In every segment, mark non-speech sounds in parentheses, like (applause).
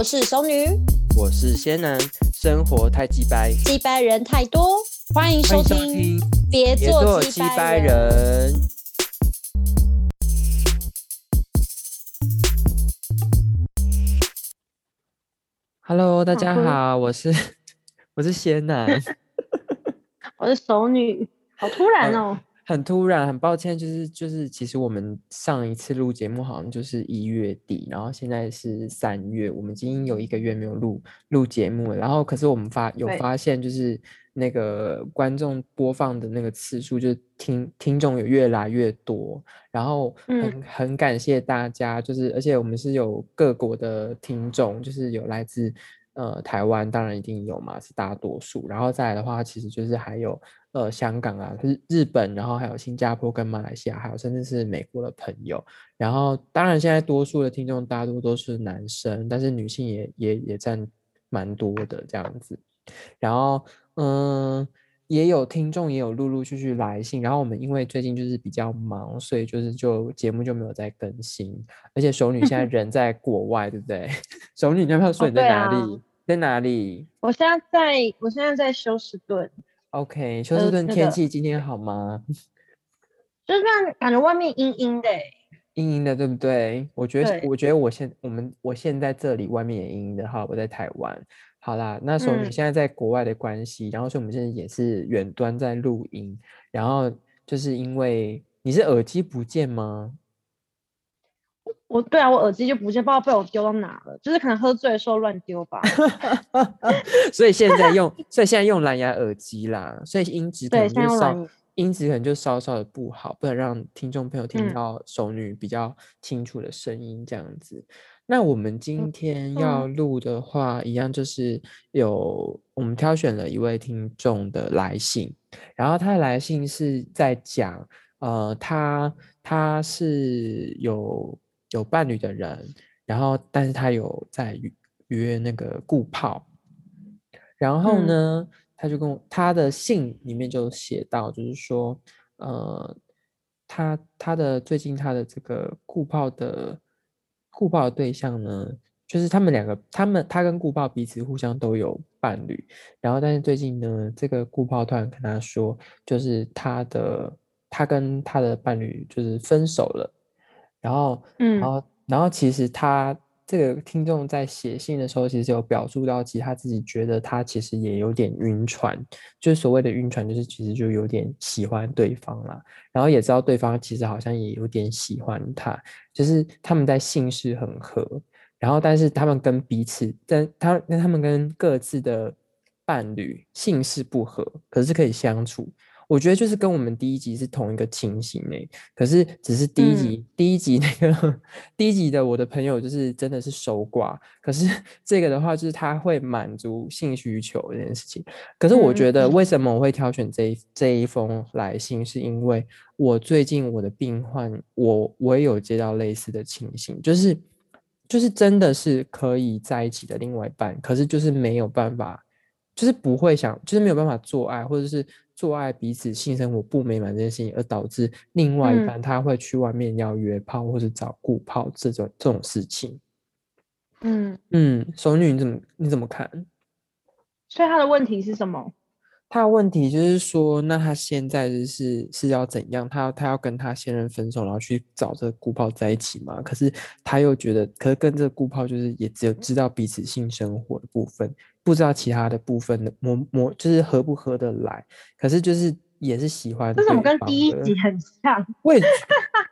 我是熟女，我是仙男，生活太鸡掰，鸡掰人太多，欢迎收听，别做鸡掰人。Hello，大家好，我。是我是仙男，(laughs) 我是熟女，好突然哦。很突然，很抱歉，就是就是，其实我们上一次录节目好像就是一月底，然后现在是三月，我们已经有一个月没有录录节目了。然后可是我们发有发现，就是那个观众播放的那个次数，就是听听众有越来越多。然后很很感谢大家，就是而且我们是有各国的听众，就是有来自呃台湾，当然一定有嘛，是大多数。然后再来的话，其实就是还有。呃，香港啊，日日本，然后还有新加坡跟马来西亚，还有甚至是美国的朋友。然后，当然现在多数的听众大多都是男生，但是女性也也也占蛮多的这样子。然后，嗯，也有听众也有陆陆续续来信。然后我们因为最近就是比较忙，所以就是就节目就没有再更新。而且熟女现在人在国外，对不对？(laughs) 熟女，你要不要说你在哪里？在哪里？我现在在，我现在在休斯顿。OK，休斯顿天气今天好吗？(laughs) 就是感觉外面阴阴的，阴阴的，对不对？我觉得，我觉得我现我们我现在这里外面也阴阴的哈，我在台湾。好啦，那时候你现在在国外的关系，然后所以我们现在也是远端在录音，然后就是因为你是耳机不见吗？我对啊，我耳机就不见，不知道被我丢到哪了，就是可能喝醉的时候乱丢吧。(laughs) 所以现在用，所以现在用蓝牙耳机啦，所以音质可能就稍，音质可能就稍稍的不好，不能让听众朋友听到熟女比较清楚的声音这样子。那我们今天要录的话，一样就是有我们挑选了一位听众的来信，然后他的来信是在讲，呃，他他是有。有伴侣的人，然后但是他有在约那个顾炮，然后呢，他就跟我他的信里面就写到，就是说，呃，他他的最近他的这个顾炮的顾炮的对象呢，就是他们两个，他们他跟顾炮彼此互相都有伴侣，然后但是最近呢，这个顾炮突然跟他说，就是他的他跟他的伴侣就是分手了。然后，嗯，然后，然后，其实他这个听众在写信的时候，其实有表述到，其实他自己觉得他其实也有点晕船，就是所谓的晕船，就是其实就有点喜欢对方啦。然后也知道对方其实好像也有点喜欢他，就是他们在姓氏很合，然后但是他们跟彼此，但他那他们跟各自的伴侣姓氏不合，可是可以相处。我觉得就是跟我们第一集是同一个情形诶，可是只是第一集第一集那个第一集的我的朋友就是真的是守寡，可是 (laughs) 这个的话就是他会满足性需求这件事情。可是我觉得为什么我会挑选这这一封来信，是因为我最近我的病患，我我也有接到类似的情形，就是就是真的是可以在一起的另外一半，可是就是没有办法，就是不会想，就是没有办法做爱，或者是。做爱彼此性生活不美满这件事情，而导致另外一半他会去外面要约炮或者找顾炮这种这种事情。嗯嗯，熟女你怎么你怎么看？所以他的问题是什么？他的问题就是说，那他现在是是要怎样？他他要跟他现任分手，然后去找这个顾炮在一起吗？可是他又觉得，可是跟这个顾炮就是也只有知道彼此性生活的部分。不知道其他的部分的模模就是合不合得来，可是就是也是喜欢。为什么跟第一集很像？(laughs) 为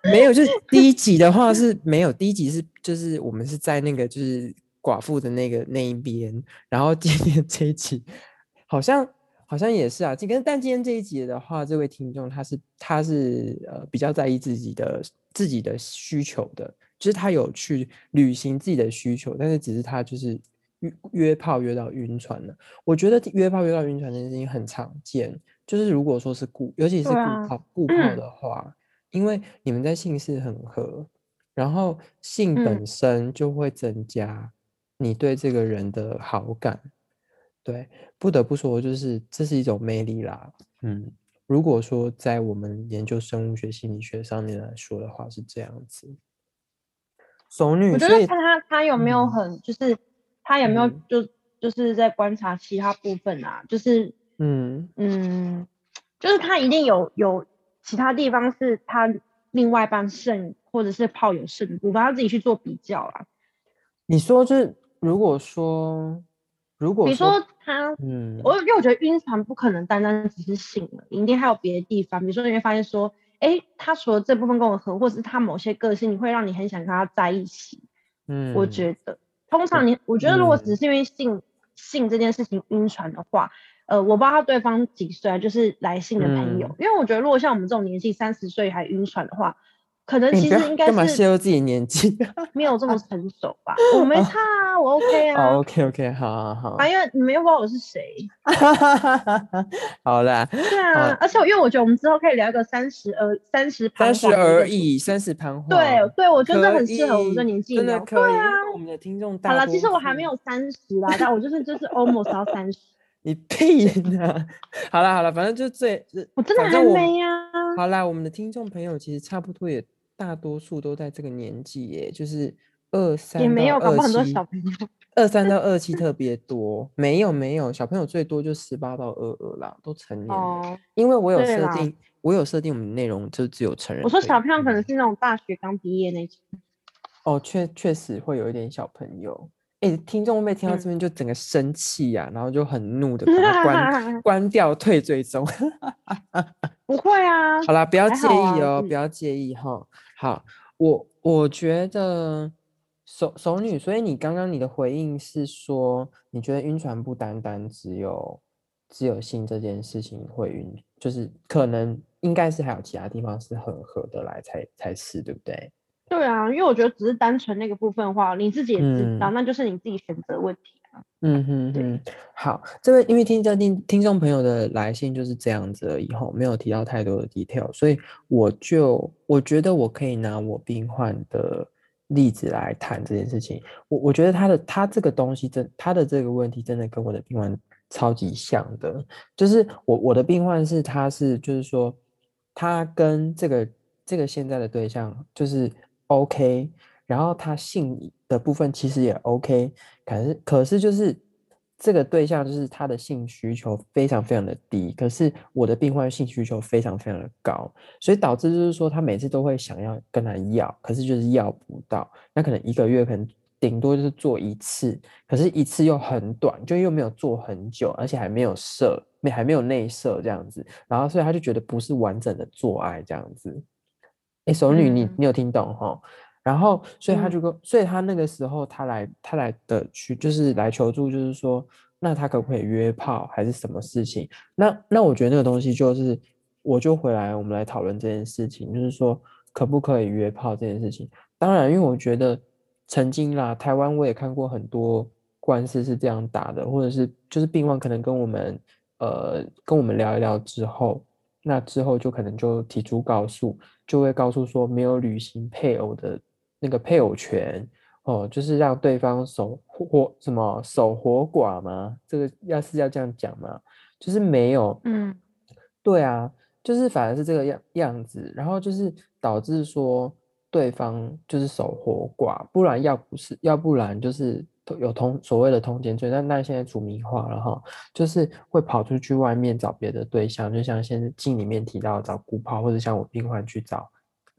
没有，就是第一集的话是 (laughs) 没有，第一集是就是我们是在那个就是寡妇的那个那一边，然后今天 (laughs) 这一集好像好像也是啊。这个但今天这一集的话，这位听众他是他是呃比较在意自己的自己的需求的，就是他有去履行自己的需求，但是只是他就是。约约炮约到晕船了，我觉得约炮约到晕船这件事情很常见。就是如果说是顾，尤其是顾炮顾炮的话，因为你们在性事很合，然后性本身就会增加你对这个人的好感。对，不得不说，就是这是一种魅力啦。嗯，如果说在我们研究生物学心理学上面来说的话，是这样子。熟女，我觉得看他他有没有很，就是他有没有就就是在观察其他部分啊，就是嗯嗯，就是他一定有有其他地方是他另外一半胜或者是炮友胜的部分，他自己去做比较啊。你说就是如果说如果比如说他嗯，我因为我觉得晕船不可能单单只是性了，一定还有别的地方，比如说你会发现说。哎，他除了这部分跟我合，或是他某些个性，你会让你很想跟他在一起。嗯，我觉得通常你，我觉得如果只是因为性性这件事情晕船的话，呃，我不知道他对方几岁啊，就是来信的朋友，因为我觉得如果像我们这种年纪三十岁还晕船的话。可能其实应该是干嘛泄露自己年纪？(laughs) 没有这么成熟吧？我没差啊，我 OK 啊。好 OK OK，好好好。啊，因为你们又不知道我是谁。(laughs) 好啦。对啊，而且因为我觉得我们之后可以聊一个三十而三十三十而已，三十盘花。对对，我觉得很适合我们这年纪聊。对啊，我们的听众好了，其实我还没有三十啦，但我就是就是 (laughs) almost 要三十。你屁呢？好了好了，反正就最我真的还没呀。好啦，我们的听众朋友其实差不多也。大多数都在这个年纪耶，就是二三也没有二七，二三到二七 (laughs) 特别多。没有没有，小朋友最多就十八到二二啦，都成年了。因为我有设定，我有设定我们内容就只有成人。我说小朋友可能是那种大学刚毕业那种。哦，确确实会有一点小朋友。哎，听众会听到这边就整个生气呀，然后就很怒的 (laughs) 把关关掉退追踪。不会啊。好啦，不要介意哦，不要介意哈。好，我我觉得熟熟女，所以你刚刚你的回应是说，你觉得晕船不单单只有只有性这件事情会晕，就是可能应该是还有其他地方是很合得来才才是，对不对？对啊，因为我觉得只是单纯那个部分的话，你自己也知道，那就是你自己选择问题。嗯哼哼，好，这位因为听众听听众朋友的来信就是这样子而已哈，没有提到太多的 detail，所以我就我觉得我可以拿我病患的例子来谈这件事情。我我觉得他的他这个东西真他的这个问题真的跟我的病患超级像的，就是我我的病患是他是就是说他跟这个这个现在的对象就是 OK。然后他性的部分其实也 OK，可是可是就是这个对象就是他的性需求非常非常的低，可是我的病患性需求非常非常的高，所以导致就是说他每次都会想要跟他要，可是就是要不到，那可能一个月可能顶多就是做一次，可是一次又很短，就又没有做很久，而且还没有射，没还没有内射这样子，然后所以他就觉得不是完整的做爱这样子。哎，熟女，你你有听懂哈？然后，所以他就跟，所以他那个时候他来，他来的去就是来求助，就是说，那他可不可以约炮，还是什么事情？那那我觉得那个东西就是，我就回来，我们来讨论这件事情，就是说，可不可以约炮这件事情？当然，因为我觉得曾经啦，台湾我也看过很多官司是这样打的，或者是就是病患可能跟我们呃跟我们聊一聊之后，那之后就可能就提出告诉，就会告诉说没有履行配偶的。那个配偶权哦，就是让对方守活什么守活寡吗？这个要是要这样讲吗？就是没有，嗯，对啊，就是反而是这个样样子，然后就是导致说对方就是守活寡，不然要不是要不然就是有通所谓的通奸罪，但那现在除名化了哈，就是会跑出去外面找别的对象，就像现在镜里面提到找姑炮，或者像我病患去找。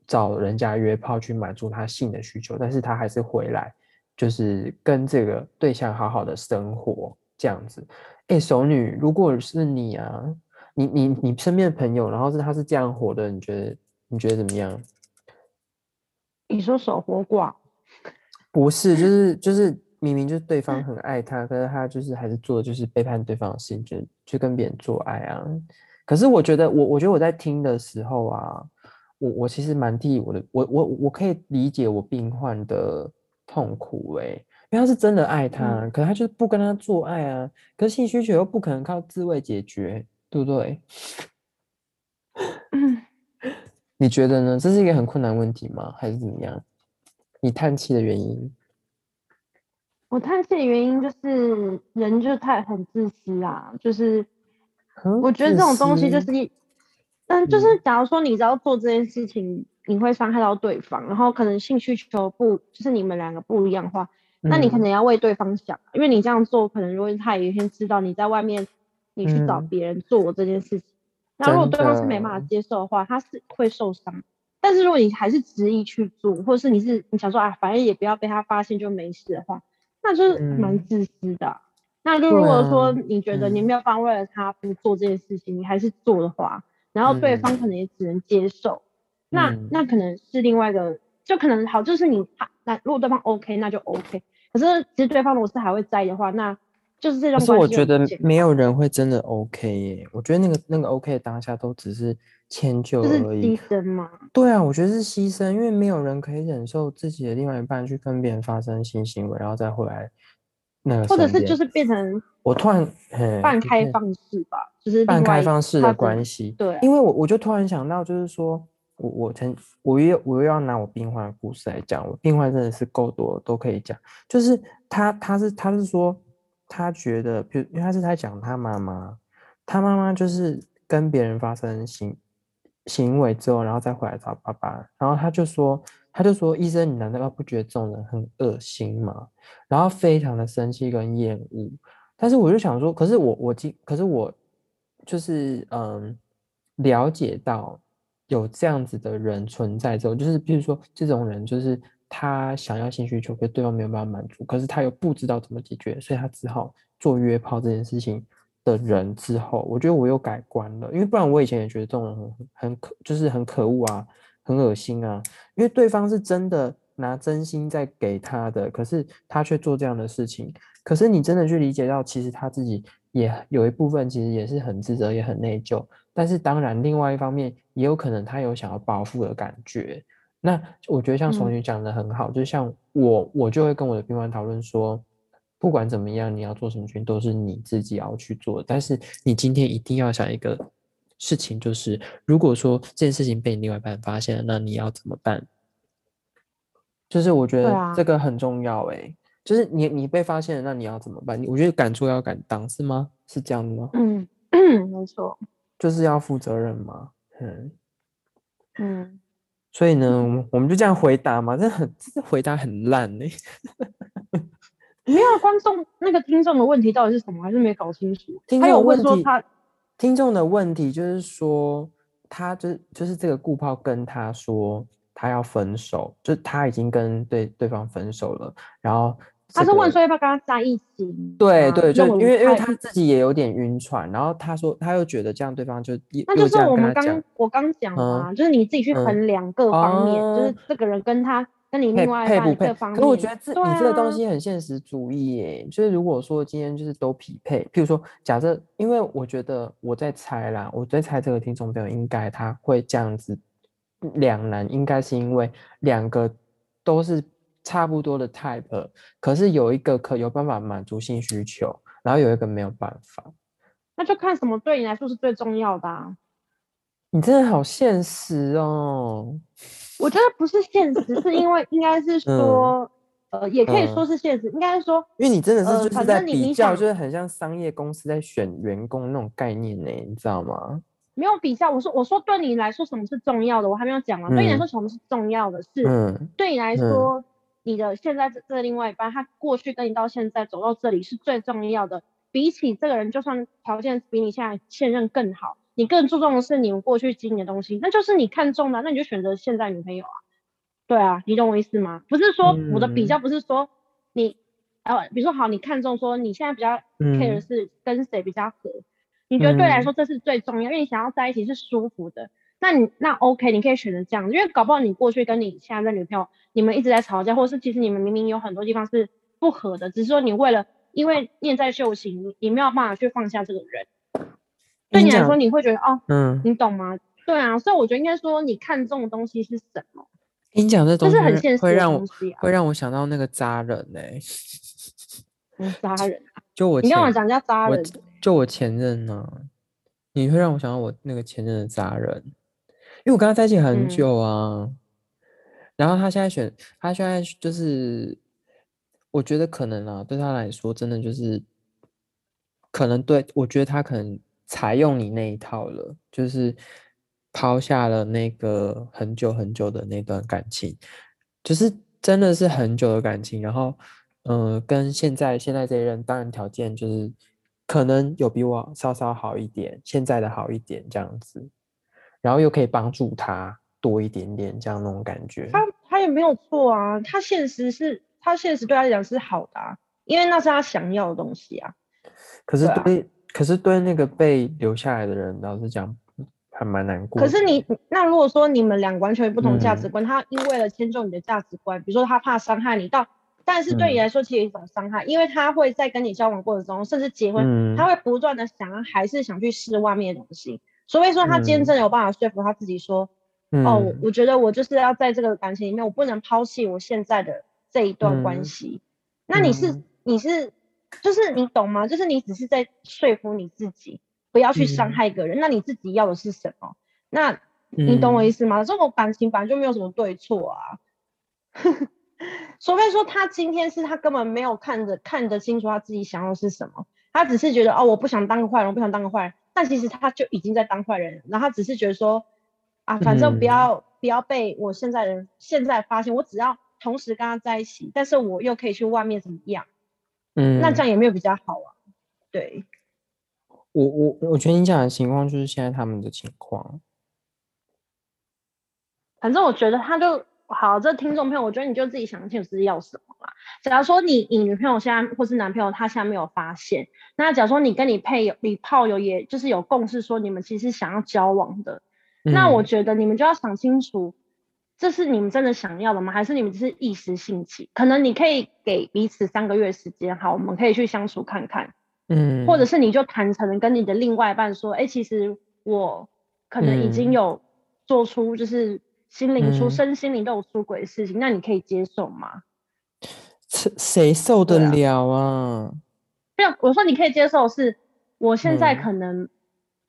找人家约炮去满足他性的需求，但是他还是回来，就是跟这个对象好好的生活这样子。哎，熟女，如果是你啊，你你你身边的朋友，然后是他是这样活的，你觉得你觉得怎么样？你说守活寡？不是，就 (laughs) 是就是明明就是对方很爱他，可是他就是还是做就是背叛对方的事情，就就跟别人做爱啊。可是我觉得我我觉得我在听的时候啊。我我其实蛮替我的，我我我可以理解我病患的痛苦哎，因为他是真的爱他，可他就是不跟他做爱啊，可是性需求又不可能靠自慰解决，对不对？(laughs) 你觉得呢？这是一个很困难问题吗？还是怎么样？你叹气的原因？我叹气的原因就是人就太很自私啊，就是我觉得这种东西就是。但就是，假如说你知道做这件事情，你会伤害到对方，然后可能性需求不就是你们两个不一样的话，那你可能要为对方想，因为你这样做可能如果他有一天知道你在外面，你去找别人做这件事情，那如果对方是没办法接受的话，他是会受伤。但是如果你还是执意去做，或者是你是你想说啊，反正也不要被他发现就没事的话，那就是蛮自私的。那就如果说你觉得你没有办法为了他不做这件事情，你还是做的话，然后对方可能也只能接受，那那可能是另外一个，就可能好，就是你那如果对方 OK，那就 OK。可是其实对方如果是还会在意的话，那就是这种。可是我觉得没有人会真的 OK 耶，我觉得那个那个 OK 的当下都只是迁就而已。牺牲吗？对啊，我觉得是牺牲，因为没有人可以忍受自己的另外一半去跟别人发生性行为，然后再回来。或者是就是变成我突然半开放式吧，就是半开放式的关系。对，因为我我就突然想到，就是说我我曾我又我又要拿我病患的故事来讲，我病患真的是够多都可以讲。就是他他是他是说他觉得，比如因为他是在讲他妈妈，他妈妈就是跟别人发生行行为之后，然后再回来找爸爸，然后他就说。他就说：“医生，你难道不觉得这种人很恶心吗？”然后非常的生气跟厌恶。但是我就想说，可是我我今可是我就是嗯了解到有这样子的人存在之后，就是比如说这种人，就是他想要性需求，可对方没有办法满足，可是他又不知道怎么解决，所以他只好做约炮这件事情的人之后，我觉得我又改观了，因为不然我以前也觉得这种人很很可就是很可恶啊。很恶心啊，因为对方是真的拿真心在给他的，可是他却做这样的事情。可是你真的去理解到，其实他自己也有一部分其实也是很自责，也很内疚。但是当然，另外一方面也有可能他有想要报复的感觉。那我觉得像从女讲的很好，就像我，我就会跟我的病患讨论说，不管怎么样，你要做什么决定都是你自己要去做，但是你今天一定要想一个。事情就是，如果说这件事情被你另外一半发现了，那你要怎么办？就是我觉得这个很重要哎，就是你你被发现了，那你要怎么办？我觉得敢做要敢当，是吗？是这样的吗？嗯，(clears throat) 没错，就是要负责任嘛。嗯嗯，所以呢，我们就这样回答嘛，这很这回答很烂哎。没有观众那个听众的问题到底是什么？还是没搞清楚？他有问说他。听众的问题就是说，他就就是这个顾炮跟他说他要分手，就他已经跟对对方分手了，然后他是问说要不要跟他在一起？对对，就因为因为他自己也有点晕船，然后他说他又觉得这样对方就那就是我们刚我刚讲嘛，就是你自己去衡量各方面，就是这个人跟他。跟你另外配不配？可我觉得这你这个东西很现实主义耶。就是如果说今天就是都匹配，譬如说假设，因为我觉得我在猜啦，我在猜这个听众朋友应该他会这样子两难，应该是因为两个都是差不多的 type，可是有一个可有办法满足性需求，然后有一个没有办法。那就看什么对你来说是最重要的啊。你真的好现实哦。我觉得不是现实，是因为应该是说，呃，也可以说是现实，应该是说，因为你真的是就是在比较，就是很像商业公司在选员工那种概念呢，你知道吗？没有比较，我说我说对你来说什么是重要的，我还没有讲完。对你来说什么是重要的？是对你来说，你的现在这这另外一半，他过去跟你到现在走到这里是最重要的。比起这个人，就算条件比你现在现任更好。你更注重的是你们过去经营的东西，那就是你看中的，那你就选择现在女朋友啊。对啊，你懂我意思吗？不是说我的比较，不是说你，呃，比如说好，你看中说你现在比较 care 是跟谁比较合，你觉得对来说这是最重要，因为你想要在一起是舒服的。那你那 OK，你可以选择这样，因为搞不好你过去跟你现在的女朋友，你们一直在吵架，或者是其实你们明明有很多地方是不合的，只是说你为了因为念在旧情，你没有办法去放下这个人。对你来说，你会觉得哦，嗯，你懂吗？对啊，所以我觉得应该说，你看中的东西是什么？你讲这东西很现实会让我会让我想到那个渣人呢。渣人啊！就我你跟我讲叫渣人，就我前任呢，你会让我想到我那个前任的渣人，因为我跟他在一起很久啊。然后他现在选，他现在就是，我觉得可能啊，对他来说，真的就是，可能对我觉得他可能。采用你那一套了，就是抛下了那个很久很久的那段感情，就是真的是很久的感情。然后，嗯，跟现在现在这一任，当然条件就是可能有比我稍稍好一点，现在的好一点这样子，然后又可以帮助他多一点点这样那种感觉。他他也没有错啊，他现实是他现实对他来讲是好的，啊，因为那是他想要的东西啊。可是对，可是对那个被留下来的人，老实讲。还蛮难过。可是你那如果说你们两个完全不同价值观，他因为了迁就你的价值观，比如说他怕伤害你到，但是对你来说其实一种伤害，因为他会在跟你交往过程中，甚至结婚，他会不断的想要还是想去试外面的东西。所以说他今天真的有办法说服他自己说，哦，我觉得我就是要在这个感情里面，我不能抛弃我现在的这一段关系。那你是你是就是你懂吗？就是你只是在说服你自己。不要去伤害一个人，那你自己要的是什么？那你懂我意思吗？这种感情本来就没有什么对错啊，(laughs) 除非说他今天是他根本没有看着看得清楚他自己想要是什么，他只是觉得哦，我不想当个坏人，我不想当个坏人，但其实他就已经在当坏人，然后他只是觉得说啊，反正不要不要被我现在人现在发现，我只要同时跟他在一起，但是我又可以去外面怎么样？嗯，那这样也没有比较好啊，对。我我我觉得你讲的情况就是现在他们的情况。反正我觉得他就好，这听众朋友，我觉得你就自己想清楚自己要什么啦。假如说你你女朋友现在或是男朋友他现在没有发现，那假如说你跟你配友、你炮友，也就是有共识说你们其实想要交往的，那我觉得你们就要想清楚，这是你们真的想要的吗？还是你们只是一时兴起？可能你可以给彼此三个月时间，好，我们可以去相处看看。嗯，或者是你就坦诚的跟你的另外一半说，哎，其实我可能已经有做出就是心灵出身心灵都有出轨的事情，那你可以接受吗？谁谁受得了啊？没有，我说你可以接受，是我现在可能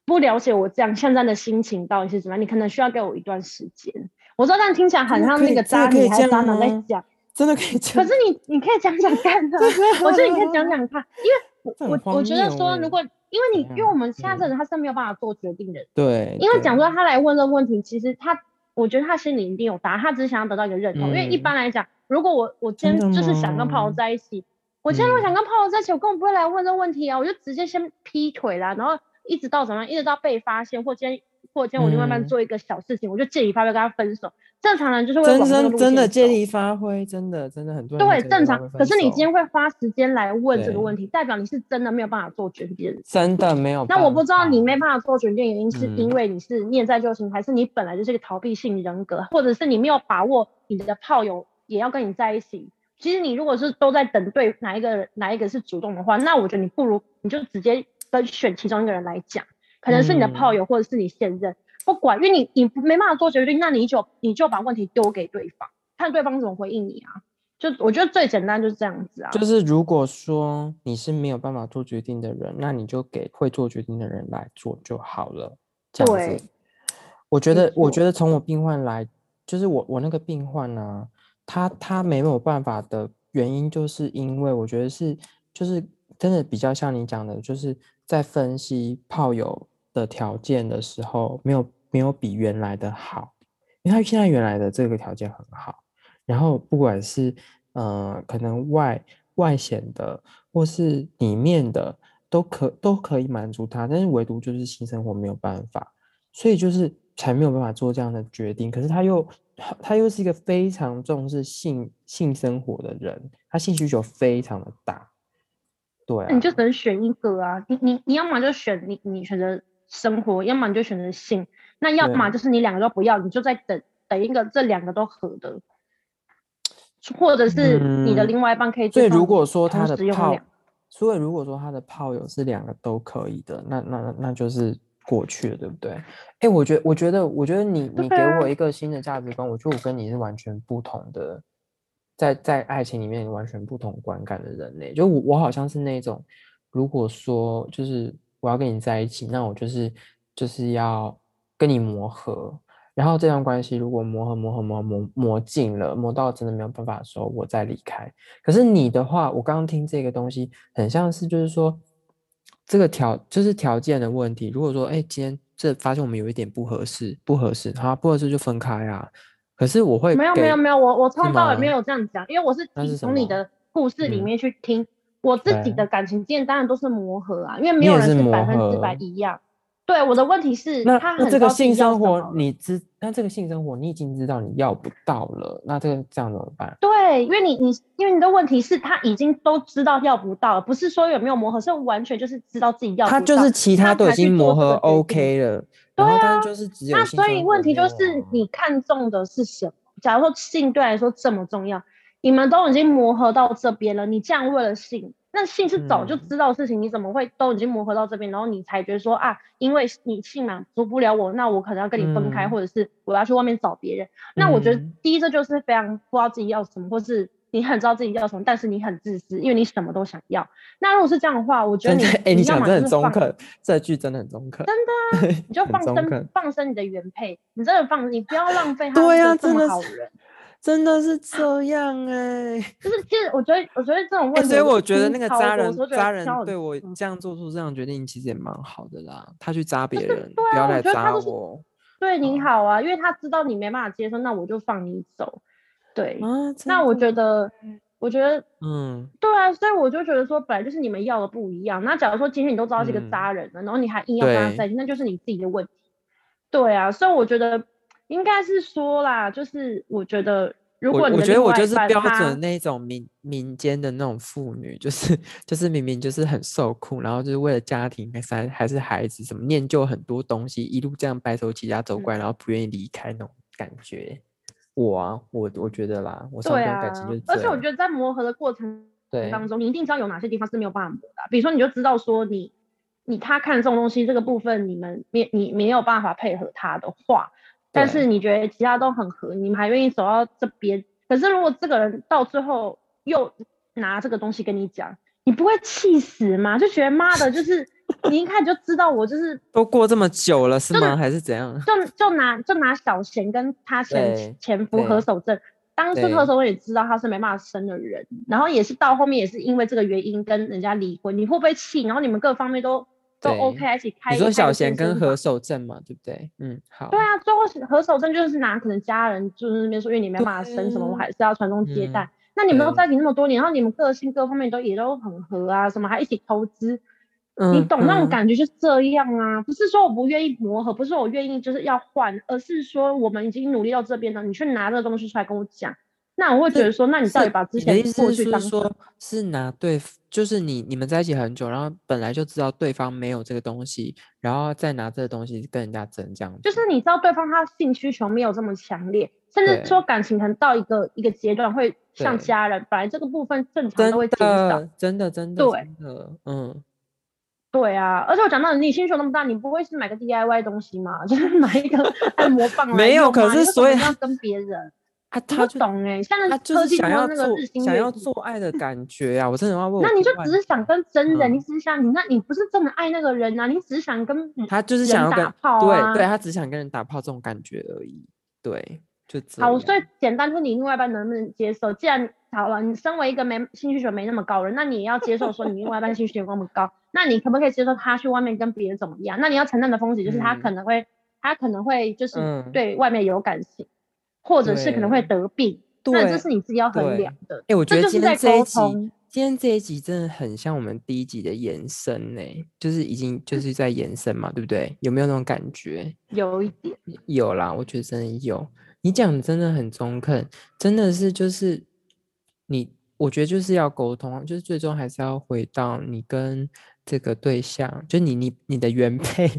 不了解我这样现在的心情到底是怎么样，你可能需要给我一段时间。我知道这样听起来很像那个渣女还是渣男在讲，真的可以讲。可是你你可以讲讲看 (laughs) 的，我觉得你可以讲讲看，因为。我我我觉得说，如果因为你，因为我们现在这人他是没有办法做决定的，对。因为讲说他来问这个问题，其实他，我觉得他心里一定有答案，他只是想要得到一个认同。因为一般来讲，如果我我今天就是想跟朋友在一起，我今天如果想跟朋友在一起，我根本不会来问这个问题啊，我就直接先劈腿啦，然后一直到怎么样，一直到被发现或今天。或者今天我就慢慢做一个小事情，我就借题发挥跟他分手。正常人就是会真真真的借题发挥，真的真的很多人对正常。可是你今天会花时间来问这个问题，代表你是真的没有办法做决定。真的没有。那我不知道你没办法做决定原因是因为你是念在就行，还是你本来就是个逃避性人格，或者是你没有把握你的炮友也要跟你在一起。其实你如果是都在等对哪一个哪一个是主动的话，那我觉得你不如你就直接跟选其中一个人来讲。可能是你的炮友，或者是你现任，不管，因为你你没办法做决定，那你就你就把问题丢给对方，看对方怎么回应你啊。就我觉得最简单就是这样子啊。就是如果说你是没有办法做决定的人，那你就给会做决定的人来做就好了。这样子，我觉得我觉得从我病患来，就是我我那个病患呢，他他没有办法的原因，就是因为我觉得是就是真的比较像你讲的，就是在分析炮友。的条件的时候，没有没有比原来的好，因为他现在原来的这个条件很好，然后不管是呃可能外外显的或是里面的都可都可以满足他，但是唯独就是性生活没有办法，所以就是才没有办法做这样的决定。可是他又他又是一个非常重视性性生活的人，他性需求非常的大，对，你就只能选一个啊，你你你要么就选你你选择。生活，要么你就选择性，那要么就是你两个都不要，你就在等等一个这两个都合的，或者是你的另外一半可以。所以如果说他的炮，所以如果说他的炮友是两个都可以的，那那那就是过去了，对不对？哎，我觉我觉得我觉得你你给我一个新的价值观，我觉得我跟你是完全不同的，在在爱情里面完全不同观感的人类，就我我好像是那种，如果说就是。我要跟你在一起，那我就是就是要跟你磨合，然后这段关系如果磨合磨合磨磨磨尽了，磨到真的没有办法的时候，我再离开。可是你的话，我刚刚听这个东西，很像是就是说这个条就是条件的问题。如果说哎，今天这发现我们有一点不合适，不合适，好，不合适就分开啊。可是我会没有没有没有，我我从到尾没有这样讲，因为我是从你的故事里面去听，我自己的感情经验当然都是磨合啊，因为没有人是百分之百一样。对，我的问题是，那那这个性生活你知，那这个性生活你已经知道你要不到了，那这个这样怎么办？对，因为你你因为你的问题是他已经都知道要不到，不是说有没有磨合，是完全就是知道自己要不到。他就是其他都已经磨合 OK 了，对啊，就是只有那所以问题就是你看中的是什么？假如说性对来说这么重要，你们都已经磨合到这边了，你这样为了性？那性是早就知道的事情，你怎么会都已经磨合到这边，然后你才觉得说啊，因为你性满足不了我，那我可能要跟你分开，或者是我要去外面找别人。那我觉得第一这就是非常不知道自己要什么，或是你很知道自己要什么，但是你很自私，因为你什么都想要。那如果是这样的话，我觉得你哎，你讲真的很中肯，这句真的很中肯，真的，(laughs) 你就放生放生你的原配，你真的放，你不要浪费他这么好人。真的是这样哎，就是其实我觉得，我觉得这种问题，所以我觉得那个渣人渣人对我这样做出这样决定，其实也蛮好的啦。他去渣别人，不要来渣我。对你好啊，因为他知道你没办法接受，那我就放你走。对，那我觉得，我觉得，嗯，对啊，所以我就觉得说，本来就是你们要的不一样。那假如说今天你都知道是个渣人了，然后你还硬要跟他在一起，那就是你自己的问题。对啊，所以我觉得。应该是说啦，就是我觉得，如果我觉得我就是标准那种民民间的那种妇女，就是就是明明就是很受苦，然后就是为了家庭还是还是孩子什么念旧很多东西，一路这样白手起家走过来，然后不愿意离开那种感觉。我啊，我我觉得啦，我对啊，而且我觉得在磨合的过程当中，你一定知道有哪些地方是没有办法磨的，比如说你就知道说你你他看这种东西这个部分，你们没你没有办法配合他的话。但是你觉得其他都很合，你们还愿意走到这边？可是如果这个人到最后又拿这个东西跟你讲，你不会气死吗？就觉得妈的，就是 (laughs) 你一看就知道我就是都过这么久了是吗？还是怎样？就就拿就拿小贤跟他前前夫何守正，当初何守正也知道他是没办法生的人，然后也是到后面也是因为这个原因跟人家离婚，你会不会气？然后你们各方面都。都 OK，一起开。你说小贤跟何守正嘛，对不对？嗯，好。对啊，最后何守正就是拿可能家人就是那边说，因为你没办法生什么，我还是要传宗接代。那你们都在一起那么多年，然后你们个性各方面都也都很合啊，什么还一起投资，你懂那种感觉就是这样啊。不是说我不愿意磨合，不是我愿意就是要换，而是说我们已经努力到这边了，你去拿这个东西出来跟我讲。那我会觉得说，那你到底把之前过去当说是拿对，就是你你们在一起很久，然后本来就知道对方没有这个东西，然后再拿这个东西跟人家争，这样就是你知道对方他性需求没有这么强烈，甚至说感情可能到一个一个阶段会像家人，本来这个部分正常都会减少，真的真的对，嗯，(laughs) 对啊，而且我讲到你需求那么大，你不会是买个 DIY 东西吗？(laughs) 就是买一个按摩棒没有，可是所以要 (laughs) 跟别人。啊，他不懂哎，像他就是想要做想要做爱的感觉呀，我真的要问。那你就只是想跟真人，你只是想你，那你不是真的爱那个人啊，你只是想跟他就是想要打炮啊，对对，他只想跟人打炮这种感觉而已，对，就好。所以简单，就是你另外一半能不能接受？既然好了，你身为一个没性需求没那么高人，那你也要接受说你另外一半性需求那么高，那你可不可以接受他去外面跟别人怎么样？那你要承担的风险就是他可能会他可能会就是对外面有感情，或者是可能会得病。那这是你自己要衡量的。哎，我觉得今天这一集，今天这一集真的很像我们第一集的延伸呢，就是已经就是在延伸嘛，对不对？有没有那种感觉？有一点，有啦，我觉得真的有。你讲的真的很中肯，真的是就是你，我觉得就是要沟通，就是最终还是要回到你跟这个对象，就你你你的原配，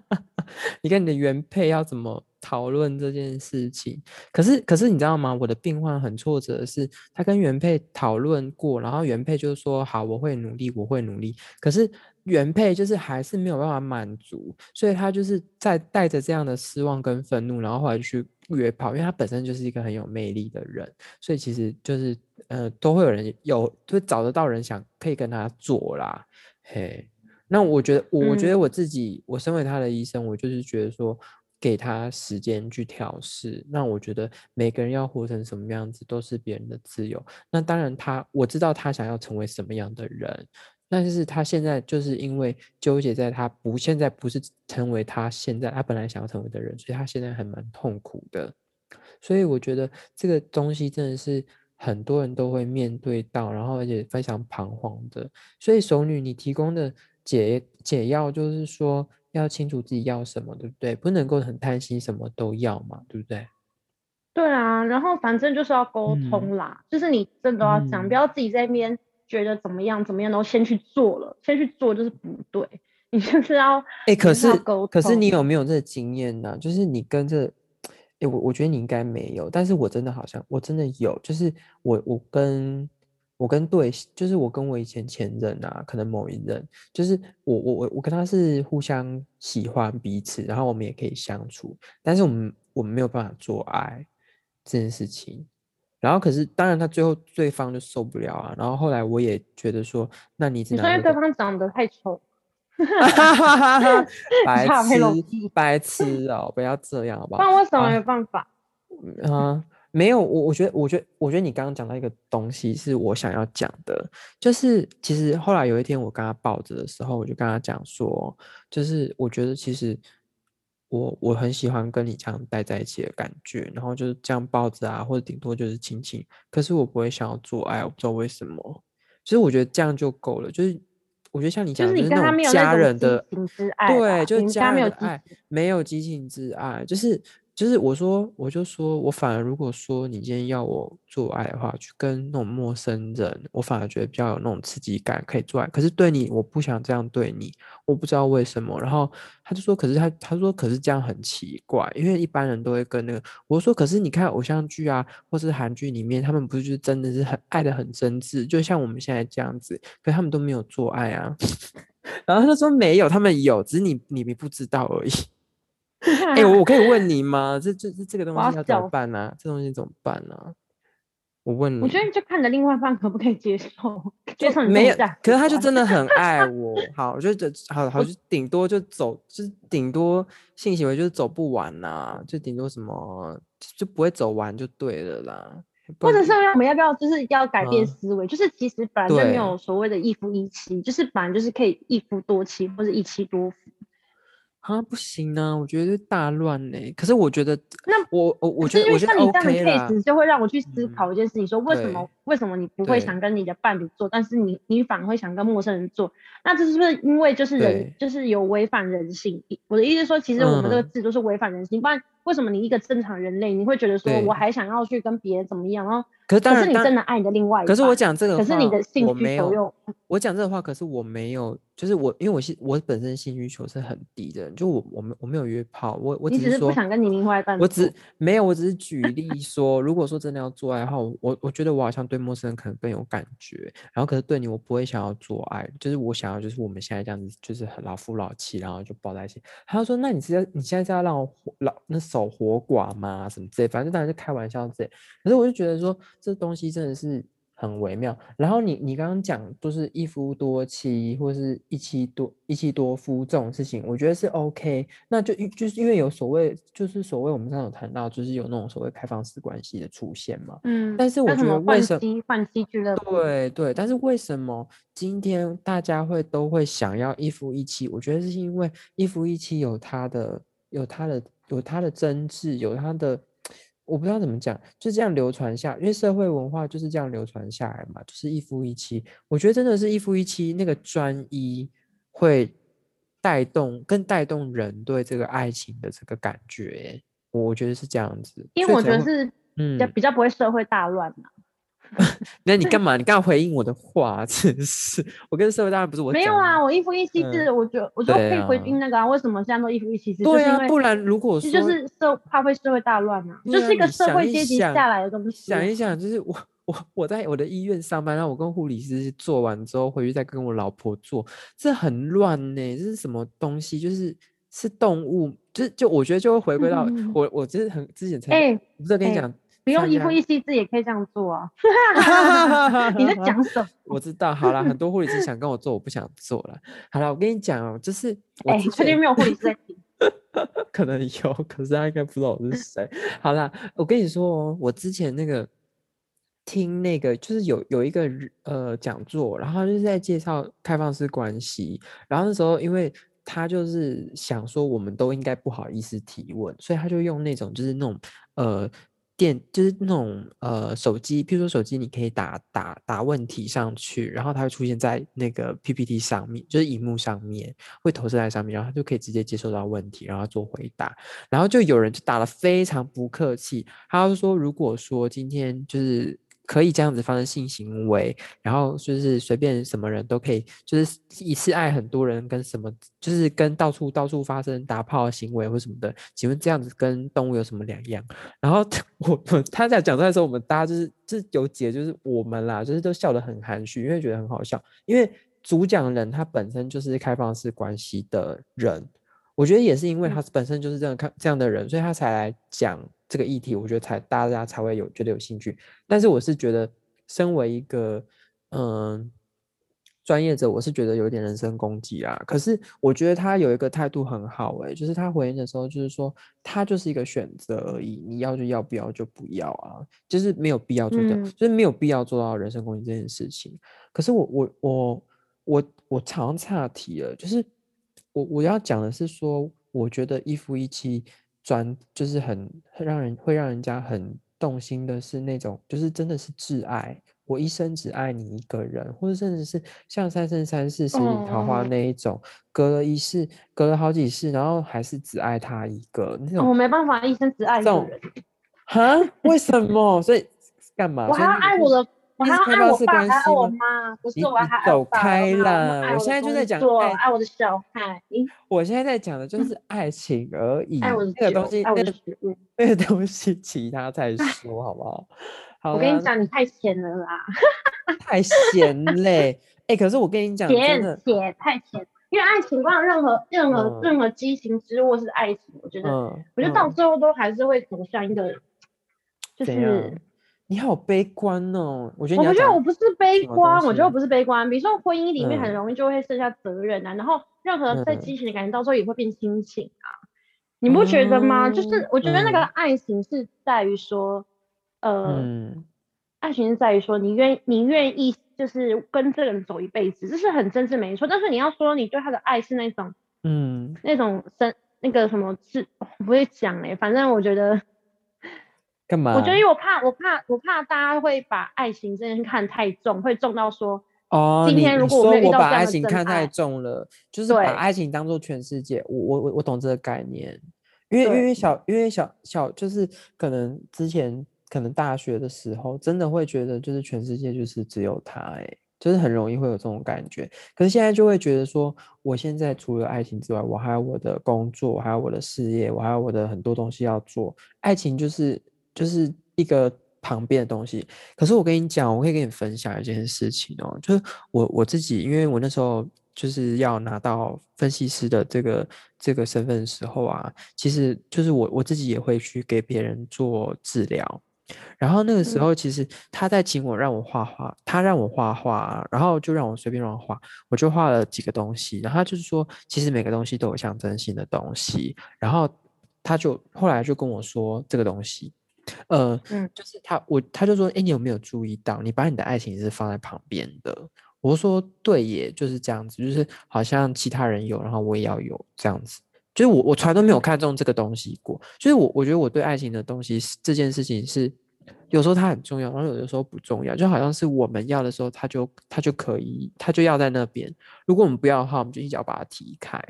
(laughs) 你跟你的原配要怎么？讨论这件事情，可是可是你知道吗？我的病患很挫折的是，他跟原配讨论过，然后原配就说好，我会努力，我会努力。可是原配就是还是没有办法满足，所以他就是在带着这样的失望跟愤怒，然后后来去约炮，因为他本身就是一个很有魅力的人，所以其实就是呃都会有人有会找得到人想可以跟他做啦。嘿，那我觉得我觉得我自己，我身为他的医生，我就是觉得说。给他时间去调试，那我觉得每个人要活成什么样子都是别人的自由。那当然，他我知道他想要成为什么样的人，但是他现在就是因为纠结在他不现在不是成为他现在他本来想要成为的人，所以他现在还蛮痛苦的。所以我觉得这个东西真的是很多人都会面对到，然后而且非常彷徨的。所以熟女，你提供的解解药就是说要清楚自己要什么，对不对？不能够很贪心，什么都要嘛，对不对？对啊，然后反正就是要沟通啦，就是你真的要讲，不要自己在那边觉得怎么样怎么样，然后先去做了，先去做就是不对，你就是要哎，可是可是你有没有这个经验呢？就是你跟这，哎，我我觉得你应该没有，但是我真的好像我真的有，就是我我跟我跟对，就是我跟我以前前任啊，可能某一任，就是我我我我跟他是互相喜欢彼此，然后我们也可以相处，但是我们我们没有办法做爱。这件事情，然后可是当然他最后对方就受不了啊，然后后来我也觉得说，那你只能因为对方长得太丑 (laughs) (laughs) 白痴白痴哦，不要这样好不好？那为什么没办法？(laughs) 啊，没有我我觉得我觉得我觉得你刚刚讲到一个东西是我想要讲的，就是其实后来有一天我跟他抱着的时候，我就跟他讲说，就是我觉得其实。我我很喜欢跟你这样待在一起的感觉，然后就是这样抱着啊，或者顶多就是亲亲。可是我不会想要做爱，我不知道为什么。其实我觉得这样就够了，就是我觉得像你讲，就是那种家人的对，就是家人的爱，没有激情之爱，就是。就是我说，我就说，我反而如果说你今天要我做爱的话，去跟那种陌生人，我反而觉得比较有那种刺激感，可以做爱。可是对你，我不想这样对你，我不知道为什么。然后他就说，可是他他说，可是这样很奇怪，因为一般人都会跟那个我说，可是你看偶像剧啊，或是韩剧里面，他们不是就真的是很爱的很真挚，就像我们现在这样子，可他们都没有做爱啊。(laughs) 然后他就说没有，他们有，只是你你不知道而已。(laughs) 哎，我可以问你吗？这这这这个东西要怎么办呢？这东西怎么办呢？我问你，我觉得就看着另外一半可不可以接受，接受没有？可是他就真的很爱 (laughs) 我。好，我觉得好好就顶多就走，就是顶多性行为就是走不完呐，就顶多什么就不会走完就对了啦。或者是我们要不要就是要改变思维？就是其实本来就没有所谓的一夫一妻，就是本来就是可以一夫多妻或者一妻多夫。啊，不行呢，我觉得大乱呢。可是我觉得，那我我我觉得，我觉得你这样的 case 就会让我去思考一件事情：说为什么为什么你不会想跟你的伴侣做，但是你你反而会想跟陌生人做？那这是不是因为就是人就是有违反人性？我的意思说，其实我们这个制度是违反人性，不然为什么你一个正常人类，你会觉得说我还想要去跟别人怎么样？然后可是可是你真的爱你的另外一可是我讲这个，可是你的性需求又，我讲这个话，可是我没有。就是我，因为我性我本身性需求是很低的，就我我没我没有约炮，我我只是说不想跟你另外一半，我只没有，我只是举例说，如果说真的要做爱的话，我我觉得我好像对陌生人可能更有感觉，然后可是对你我不会想要做爱，就是我想要就是我们现在这样子，就是很老夫老妻，然后就抱在一起。他说，那你是要你现在是要让我活老那守活寡嘛？什么之类，反正当然是开玩笑之类。可是我就觉得说，这东西真的是。很微妙，然后你你刚刚讲就是一夫多妻或是一妻多一妻多夫这种事情，我觉得是 OK，那就就是因为有所谓就是所谓我们刚刚有谈到，就是有那种所谓开放式关系的出现嘛，嗯，但是我觉得为什么换妻俱乐部？对对，但是为什么今天大家会都会想要一夫一妻？我觉得是因为一夫一妻有它的有它的有它的真挚，有它的。我不知道怎么讲，就这样流传下，因为社会文化就是这样流传下来嘛，就是一夫一妻。我觉得真的是一夫一妻，那个专一会带动，更带动人对这个爱情的这个感觉。我觉得是这样子，因为我觉得是，嗯，比较不会社会大乱嘛。(laughs) 那你干嘛？你干嘛回应我的话？(laughs) 真是，我跟社会大人不是我。没有啊，我一夫一妻制，我觉我觉得可以回应那个啊。为什么现在都一夫一妻制？对啊，不然如果说就是社怕会社会大乱啊，就是一个社会阶级下来的东西。想一想，就是我我我在我的医院上班，然后我跟护理师做完之后回去再跟我老婆做，这很乱呢。这是什么东西？就是是动物，就就我觉得就会回归到我我就是很之前才，不是跟你讲。不用一夫一妻制也可以这样做啊！(laughs) 你在讲什么？(laughs) 我知道，好了，(laughs) 很多护理师想跟我做，我不想做了。好了，我跟你讲哦，就是哎，确定没有护理师在听？可能有，可是他应该不知道我是谁。好了，我跟你说哦，我之前那个听那个，就是有有一个呃讲座，然后就是在介绍开放式关系，然后那时候因为他就是想说我们都应该不好意思提问，所以他就用那种就是那种呃。电就是那种呃手机，譬如说手机，你可以打打打问题上去，然后它会出现在那个 PPT 上面，就是荧幕上面会投射在上面，然后他就可以直接接收到问题，然后做回答。然后就有人就打的非常不客气，他就说如果说今天就是。可以这样子发生性行为，然后就是随便什么人都可以，就是一次爱很多人，跟什么就是跟到处到处发生打炮行为或什么的，请问这样子跟动物有什么两样？然后我他在讲出来的时候，我们大家就是就是有解，就是我们啦，就是都笑得很含蓄，因为觉得很好笑，因为主讲人他本身就是开放式关系的人。我觉得也是因为他本身就是这样看这样的人，所以他才来讲这个议题。我觉得才大家才会有觉得有兴趣。但是我是觉得，身为一个嗯专业者，我是觉得有点人身攻击啊。可是我觉得他有一个态度很好，诶，就是他回应的时候，就是说他就是一个选择而已，你要就要，不要就不要啊，就是没有必要做到，就是没有必要做到人身攻击这件事情。可是我我我我我常岔题了，就是。我我要讲的是说，我觉得一夫一妻专就是很让人会让人家很动心的是那种，就是真的是挚爱，我一生只爱你一个人，或者甚至是像三生三世十里桃花那一种，隔了一世，隔了好几世，然后还是只爱他一个那种。我没办法一生只爱一个人。哈？为什么？所以干嘛？我还要爱我的。我还要爱我爸，还爱我妈，不是我还走开了。我现在就在讲爱爱我的小孩。我现在在讲的就是爱情而已。爱我的那个东西，那个那个东西，其他再说好不好？好，我跟你讲，你太闲了啦！(laughs) 太闲嘞！哎，可是我跟你讲，甜甜太甜，因为爱情观任何任何任何激情之物是爱情，我觉得，我觉得到最后都还是会走向一个，就是。你好悲观哦！我觉得，我觉得我不是悲观，我觉得我不是悲观。比如说婚姻里面很容易就会剩下责任啊，然后任何在激情的感情到时候也会变亲情啊，你不觉得吗？就是我觉得那个爱情是在于说，呃，爱情是在于说你愿你愿意就是跟这个人走一辈子，这是很真挚没错。但是你要说你对他的爱是那种，嗯，那种生那个什么是不会讲哎，反正我觉得。干嘛？我觉得，因为我怕，我怕，我怕大家会把爱情这件事看太重，会重到说，哦，今天如果我把爱情看太重了，就是把爱情当做全世界。我我我我懂这个概念，因为因为小因为小小就是可能之前可能大学的时候，真的会觉得就是全世界就是只有他，哎，就是很容易会有这种感觉。可是现在就会觉得说，我现在除了爱情之外，我还有我的工作，还有我的事业，我还有我的很多东西要做。爱情就是。就是一个旁边的东西，可是我跟你讲，我可以跟你分享一件事情哦，就是我我自己，因为我那时候就是要拿到分析师的这个这个身份的时候啊，其实就是我我自己也会去给别人做治疗，然后那个时候其实他在请我让我画画，他让我画画，然后就让我随便乱画，我就画了几个东西，然后他就是说，其实每个东西都有象征性的东西，然后他就后来就跟我说这个东西。呃，嗯，就是他，我他就说，哎，你有没有注意到，你把你的爱情是放在旁边的？我说，对，耶就是这样子，就是好像其他人有，然后我也要有这样子。就是我，我从来都没有看中这个东西过。就是我，我觉得我对爱情的东西这件事情是，有时候它很重要，然后有的时候不重要。就好像是我们要的时候，他就他就可以，他就要在那边。如果我们不要的话，我们就一脚把它踢开。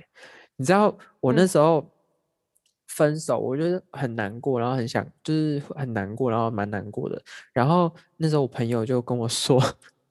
你知道，我那时候。分手，我觉得很难过，然后很想，就是很难过，然后蛮难过的。然后那时候我朋友就跟我说，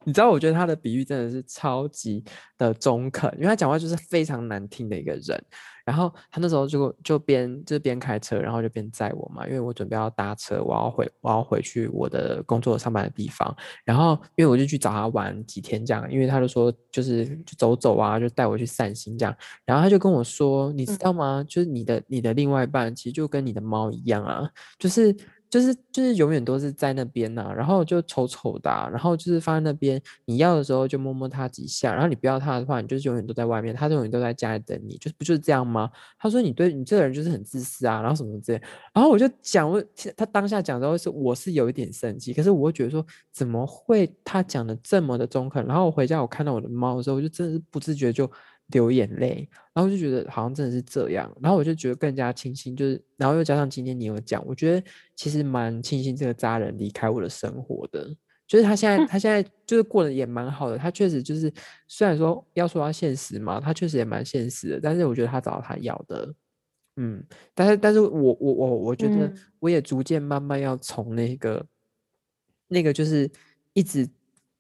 你知道，我觉得他的比喻真的是超级的中肯，因为他讲话就是非常难听的一个人。然后他那时候就就边就边开车，然后就边载我嘛，因为我准备要搭车，我要回我要回去我的工作上班的地方。然后因为我就去找他玩几天这样，因为他就说就是就走走啊，就带我去散心这样。然后他就跟我说，你知道吗？就是你的你的另外一半其实就跟你的猫一样啊，就是就是就是永远都是在那边呐，然后就丑丑的，然后就是放在那边，你要的时候就摸摸他几下，然后你不要他的话，你就是永远都在外面，他永远都在家里等你，就是不就是这样吗？他说你对你这个人就是很自私啊，然后什么之类，然后我就讲，我他当下讲的时候是我是有一点生气，可是我觉得说怎么会他讲的这么的中肯，然后我回家我看到我的猫的时候，我就真的是不自觉就。流眼泪，然后就觉得好像真的是这样，然后我就觉得更加庆幸，就是然后又加上今天你有讲，我觉得其实蛮庆幸这个渣人离开我的生活的，就是他现在他现在就是过得也蛮好的，他确实就是虽然说要说他现实嘛，他确实也蛮现实的，但是我觉得他找到他要的，嗯，但是但是我我我我觉得我也逐渐慢慢要从那个那个就是一直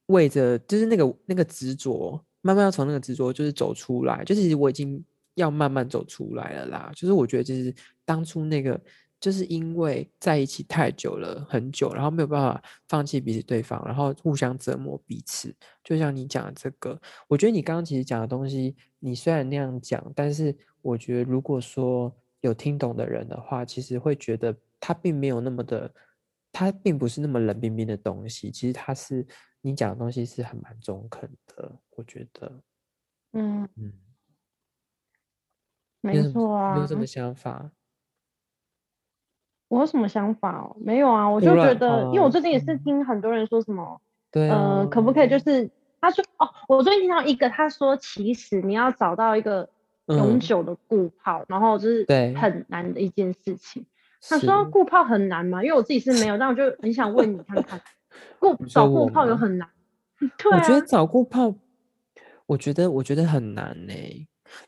为着就是那个那个执着。慢慢要从那个执着就是走出来，就其实我已经要慢慢走出来了啦。就是我觉得，就是当初那个，就是因为在一起太久了，很久，然后没有办法放弃彼此对方，然后互相折磨彼此。就像你讲的这个，我觉得你刚刚其实讲的东西，你虽然那样讲，但是我觉得如果说有听懂的人的话，其实会觉得他并没有那么的，他并不是那么冷冰冰的东西，其实他是。你讲的东西是很蛮中肯的，我觉得，嗯嗯，没错啊，有什么想法？我有什么想法哦？没有啊，我就觉得，因为我最近也是听很多人说什么，对，呃，可不可以就是他说哦，我最近听到一个，他说其实你要找到一个永久的固炮，然后就是很难的一件事情。他说固泡很难吗？因为我自己是没有，但我就很想问你看看。顾找顾炮有很难，(laughs) 对啊。我觉得找顾炮，我觉得我觉得很难呢。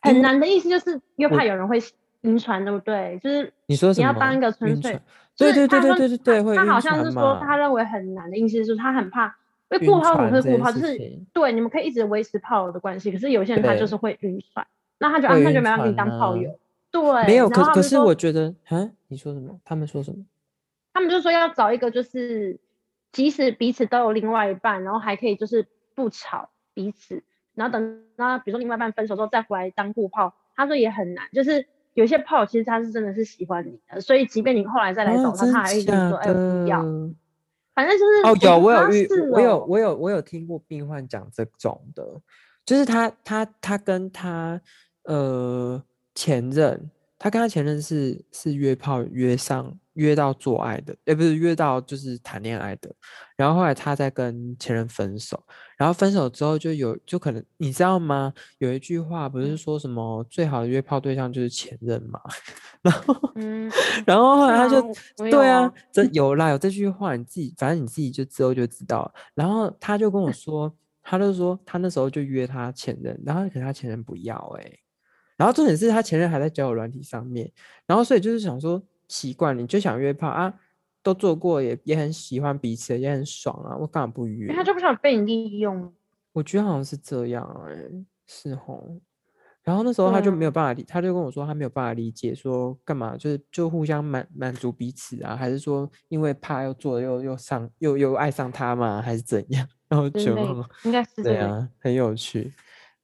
很难的意思就是，又怕有人会晕船，对不对？就是你说你要当一个纯粹，对对对对对对对，他好像是说他认为很难的意思是，他很怕，因为顾炮不是顾炮，就是对你们可以一直维持炮友的关系，可是有些人他就是会晕船，那他就啊，那就没办法跟你当炮友。对，没有可可是我觉得嗯，你说什么？他们说什么？他们就说要找一个就是。即使彼此都有另外一半，然后还可以就是不吵彼此，然后等那比如说另外一半分手之后再回来当固炮，他说也很难。就是有些炮其实他是真的是喜欢你的，所以即便你后来再来找他，他还一直说哎不要。反正就是哦有我有遇我有我有我有听过病患讲这种的，就是他他他跟他呃前任，他跟他前任是是约炮约上。约到做爱的，哎，不是约到就是谈恋爱的，然后后来他在跟前任分手，然后分手之后就有就可能你知道吗？有一句话不是说什么最好的约炮对象就是前任嘛？(laughs) 然后，嗯，然后后来他就对啊，这有啦，有这句话，你自己反正你自己就之后就知道。然后他就跟我 (laughs) 说，他就说他那时候就约他前任，然后可是他前任不要哎，然后重点是他前任还在交友软体上面，然后所以就是想说。习惯你就想约炮啊，都做过也也很喜欢彼此，也很爽啊，我干嘛不约？他就不想被你利用。我觉得好像是这样哎，是吼。然后那时候他就没有办法理，他就跟我说他没有办法理解，说干嘛就是就互相满满足彼此啊，还是说因为怕又做又又上又又爱上他嘛，还是怎样？(laughs) 然后就 (laughs) 应该是对啊，很有趣。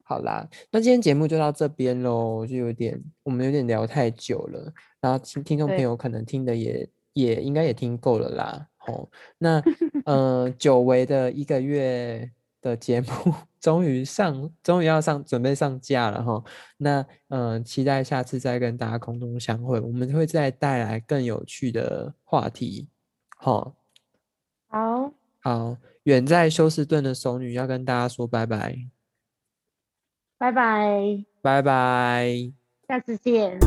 好啦，那今天节目就到这边喽，就有点我们有点聊太久了，然后听听众朋友可能听的也也应该也听够了啦。哦，那 (laughs) 呃，久违的一个月的节目终于上，终于要上，准备上架了哈。那嗯，期待下次再跟大家空中相会，我们会再带来更有趣的话题。好，好，好，远在休斯顿的熟女要跟大家说拜拜。拜拜，拜拜，下次见。